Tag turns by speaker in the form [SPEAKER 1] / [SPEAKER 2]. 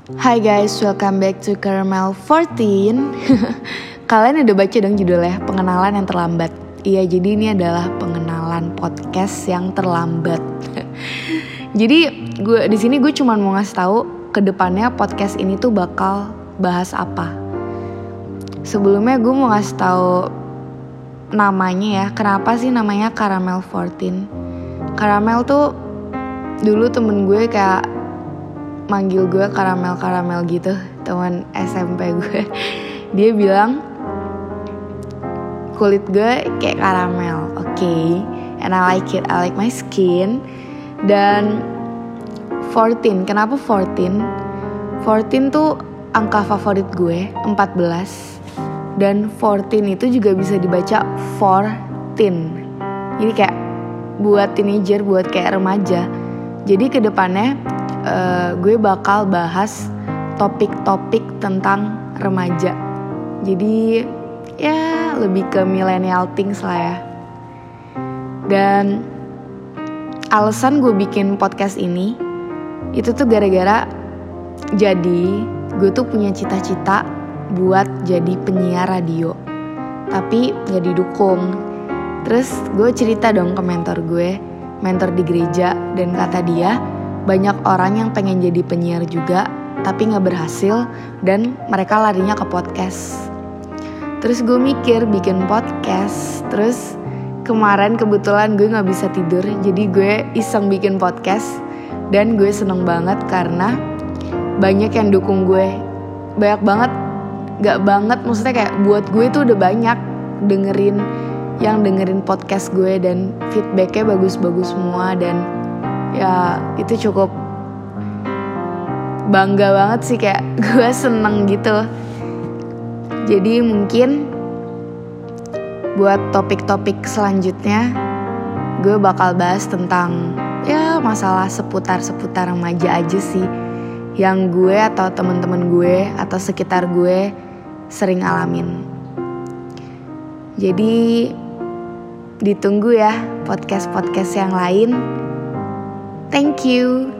[SPEAKER 1] Hai guys, welcome back to Caramel 14 Kalian udah baca dong judulnya, pengenalan yang terlambat. Iya, jadi ini adalah pengenalan podcast yang terlambat. Jadi gue di sini gue cuma mau ngasih tahu ke depannya podcast ini tuh bakal bahas apa. Sebelumnya gue mau ngasih tahu namanya ya Kenapa sih namanya Caramel 14 Caramel tuh dulu temen gue kayak manggil gue karamel karamel gitu teman SMP gue. Dia bilang kulit gue kayak karamel oke okay. and I like it I like my skin. Dan 14 kenapa 14 14 tuh angka favorit gue 14 dan 14 itu juga bisa dibaca 14 jadi kayak buat teenager buat kayak remaja. Jadi ke depannya uh, gue bakal bahas topik-topik tentang remaja. Jadi ya lebih ke millennial things lah ya. Dan alasan gue bikin podcast ini itu tuh gara-gara jadi gue tuh punya cita-cita buat jadi penyiar radio. Tapi gak didukung. Terus gue cerita dong ke mentor gue, mentor di gereja dan kata dia, banyak orang yang pengen jadi penyiar juga tapi nggak berhasil dan mereka larinya ke podcast. Terus gue mikir bikin podcast terus kemarin kebetulan gue nggak bisa tidur jadi gue iseng bikin podcast dan gue seneng banget karena banyak yang dukung gue. Banyak banget gak banget maksudnya kayak buat gue tuh udah banyak dengerin yang dengerin podcast gue dan feedbacknya bagus-bagus semua dan ya itu cukup bangga banget sih kayak gue seneng gitu. Jadi mungkin buat topik-topik selanjutnya gue bakal bahas tentang ya masalah seputar-seputar remaja aja sih. Yang gue atau temen-temen gue atau sekitar gue sering alamin. Jadi ditunggu ya podcast-podcast yang lain Thank you.